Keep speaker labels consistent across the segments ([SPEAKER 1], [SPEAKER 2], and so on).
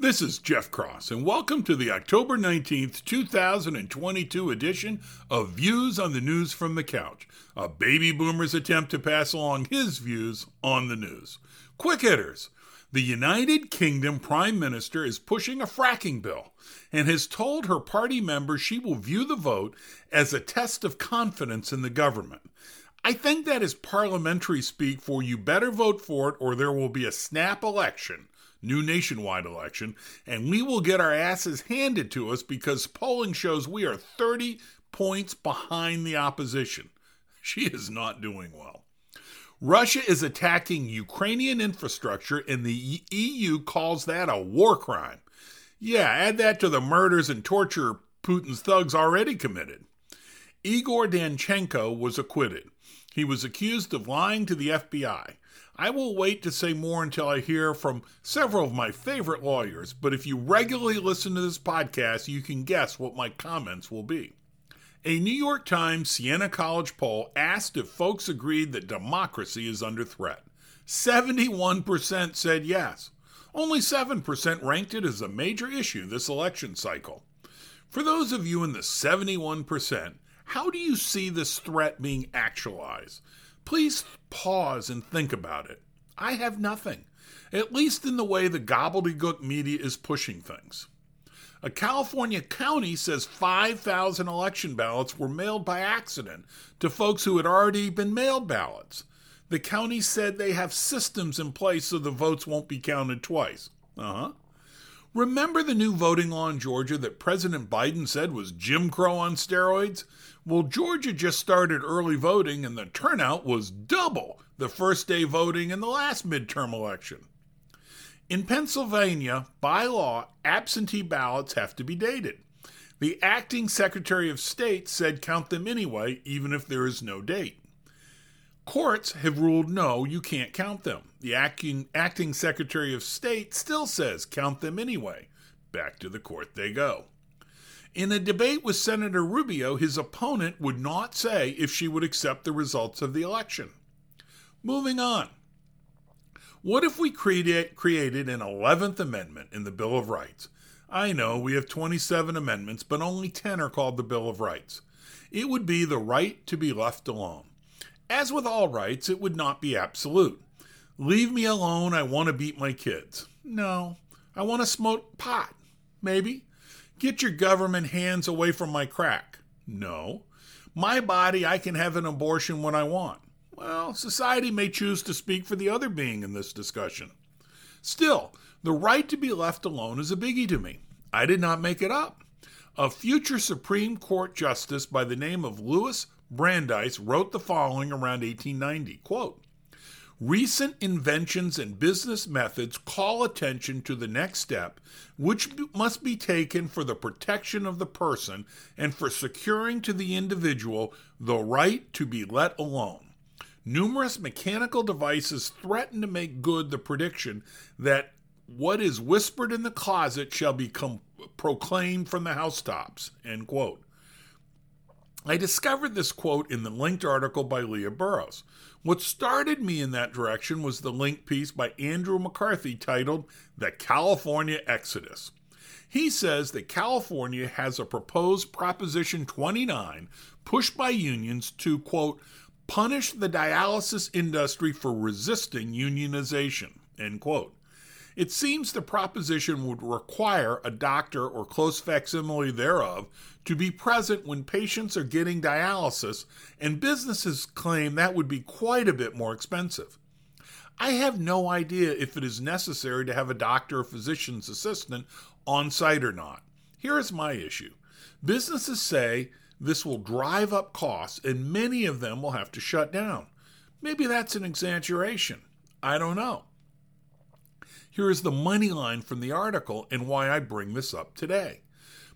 [SPEAKER 1] This is Jeff Cross, and welcome to the October 19th, 2022 edition of Views on the News from the Couch, a baby boomer's attempt to pass along his views on the news. Quick hitters. The United Kingdom Prime Minister is pushing a fracking bill and has told her party members she will view the vote as a test of confidence in the government. I think that is parliamentary speak for you better vote for it or there will be a snap election new nationwide election, and we will get our asses handed to us because polling shows we are 30 points behind the opposition. She is not doing well. Russia is attacking Ukrainian infrastructure, and the EU calls that a war crime. Yeah, add that to the murders and torture Putin's thugs already committed. Igor Danchenko was acquitted. He was accused of lying to the FBI. I will wait to say more until I hear from several of my favorite lawyers, but if you regularly listen to this podcast, you can guess what my comments will be. A New York Times Siena College poll asked if folks agreed that democracy is under threat. 71% said yes. Only 7% ranked it as a major issue this election cycle. For those of you in the 71%, how do you see this threat being actualized? Please pause and think about it. I have nothing, at least in the way the gobbledygook media is pushing things. A California county says 5,000 election ballots were mailed by accident to folks who had already been mailed ballots. The county said they have systems in place so the votes won't be counted twice. Uh huh. Remember the new voting law in Georgia that President Biden said was Jim Crow on steroids? Well, Georgia just started early voting, and the turnout was double the first day voting in the last midterm election. In Pennsylvania, by law, absentee ballots have to be dated. The acting Secretary of State said count them anyway, even if there is no date. Courts have ruled no, you can't count them. The acting, acting Secretary of State still says count them anyway. Back to the court they go. In a debate with Senator Rubio, his opponent would not say if she would accept the results of the election. Moving on. What if we create, created an 11th Amendment in the Bill of Rights? I know we have 27 amendments, but only 10 are called the Bill of Rights. It would be the right to be left alone. As with all rights, it would not be absolute. Leave me alone, I want to beat my kids. No, I want to smoke pot. Maybe. Get your government hands away from my crack. No. My body, I can have an abortion when I want. Well, society may choose to speak for the other being in this discussion. Still, the right to be left alone is a biggie to me. I did not make it up. A future Supreme Court justice by the name of Louis Brandeis wrote the following around 1890 quote, Recent inventions and business methods call attention to the next step, which must be taken for the protection of the person and for securing to the individual the right to be let alone. Numerous mechanical devices threaten to make good the prediction that what is whispered in the closet shall become proclaimed from the housetops. End quote. I discovered this quote in the linked article by Leah Burrows. What started me in that direction was the link piece by Andrew McCarthy titled The California Exodus. He says that California has a proposed Proposition 29 pushed by unions to, quote, punish the dialysis industry for resisting unionization, end quote. It seems the proposition would require a doctor or close facsimile thereof to be present when patients are getting dialysis, and businesses claim that would be quite a bit more expensive. I have no idea if it is necessary to have a doctor or physician's assistant on site or not. Here is my issue businesses say this will drive up costs, and many of them will have to shut down. Maybe that's an exaggeration. I don't know. Here is the money line from the article and why I bring this up today.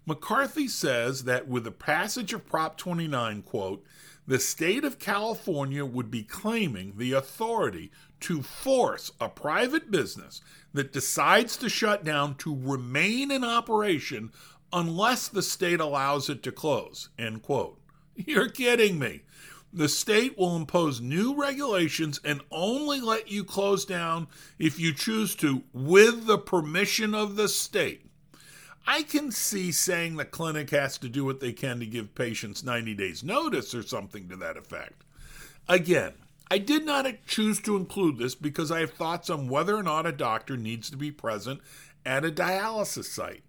[SPEAKER 1] McCarthy says that with the passage of Prop 29, quote, the state of California would be claiming the authority to force a private business that decides to shut down to remain in operation unless the state allows it to close, end quote. You're kidding me. The state will impose new regulations and only let you close down if you choose to, with the permission of the state. I can see saying the clinic has to do what they can to give patients 90 days' notice or something to that effect. Again, I did not choose to include this because I have thoughts on whether or not a doctor needs to be present at a dialysis site.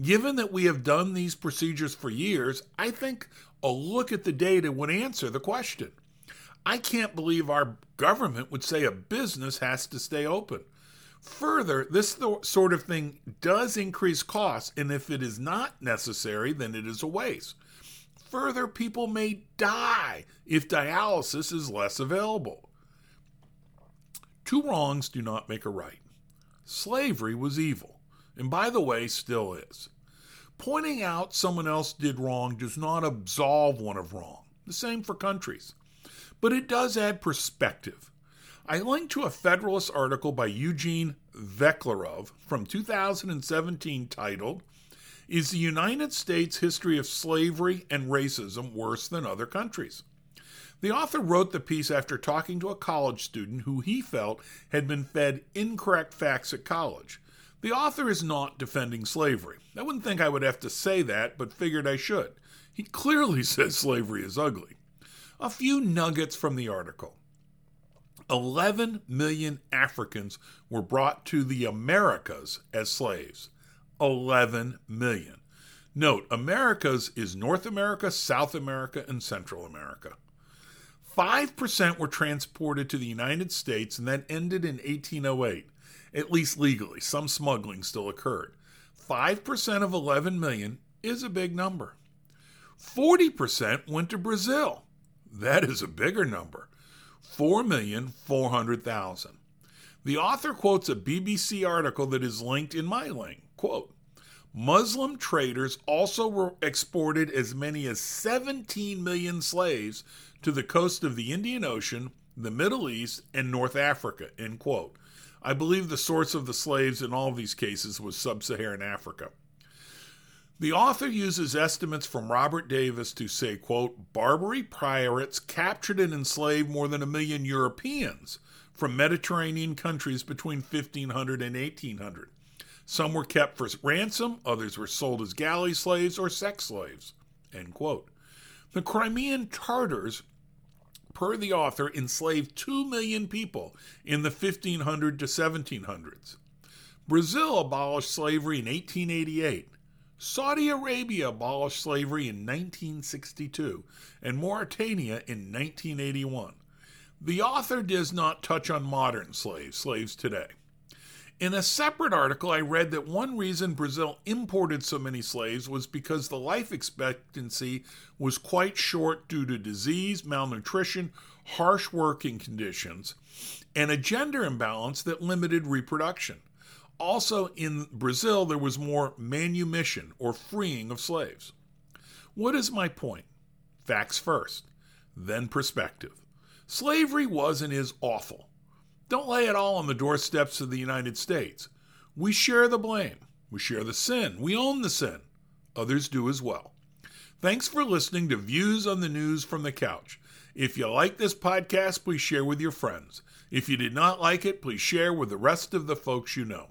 [SPEAKER 1] Given that we have done these procedures for years, I think a look at the data would answer the question. I can't believe our government would say a business has to stay open. Further, this th- sort of thing does increase costs, and if it is not necessary, then it is a waste. Further, people may die if dialysis is less available. Two wrongs do not make a right. Slavery was evil, and by the way, still is. Pointing out someone else did wrong does not absolve one of wrong. The same for countries. But it does add perspective. I linked to a Federalist article by Eugene Veklerov from 2017 titled, Is the United States History of Slavery and Racism Worse Than Other Countries? The author wrote the piece after talking to a college student who he felt had been fed incorrect facts at college. The author is not defending slavery. I wouldn't think I would have to say that, but figured I should. He clearly says slavery is ugly. A few nuggets from the article. 11 million Africans were brought to the Americas as slaves. 11 million. Note, Americas is North America, South America, and Central America. 5% were transported to the United States and that ended in 1808 at least legally. Some smuggling still occurred. 5% of 11 million is a big number. 40% went to Brazil. That is a bigger number 4,400,000. The author quotes a BBC article that is linked in my link. Quote Muslim traders also were exported as many as 17 million slaves to the coast of the Indian Ocean, the Middle East, and North Africa. End quote. I believe the source of the slaves in all these cases was sub Saharan Africa. The author uses estimates from Robert Davis to say, quote, Barbary pirates captured and enslaved more than a million Europeans from Mediterranean countries between 1500 and 1800. Some were kept for ransom, others were sold as galley slaves or sex slaves. End quote. The Crimean Tartars per the author, enslaved 2 million people in the 1500 to 1700s. Brazil abolished slavery in 1888. Saudi Arabia abolished slavery in 1962 and Mauritania in 1981. The author does not touch on modern slaves, slaves today. In a separate article, I read that one reason Brazil imported so many slaves was because the life expectancy was quite short due to disease, malnutrition, harsh working conditions, and a gender imbalance that limited reproduction. Also, in Brazil, there was more manumission or freeing of slaves. What is my point? Facts first, then perspective. Slavery was and is awful. Don't lay it all on the doorsteps of the United States. We share the blame. We share the sin. We own the sin. Others do as well. Thanks for listening to Views on the News from the Couch. If you like this podcast, please share with your friends. If you did not like it, please share with the rest of the folks you know.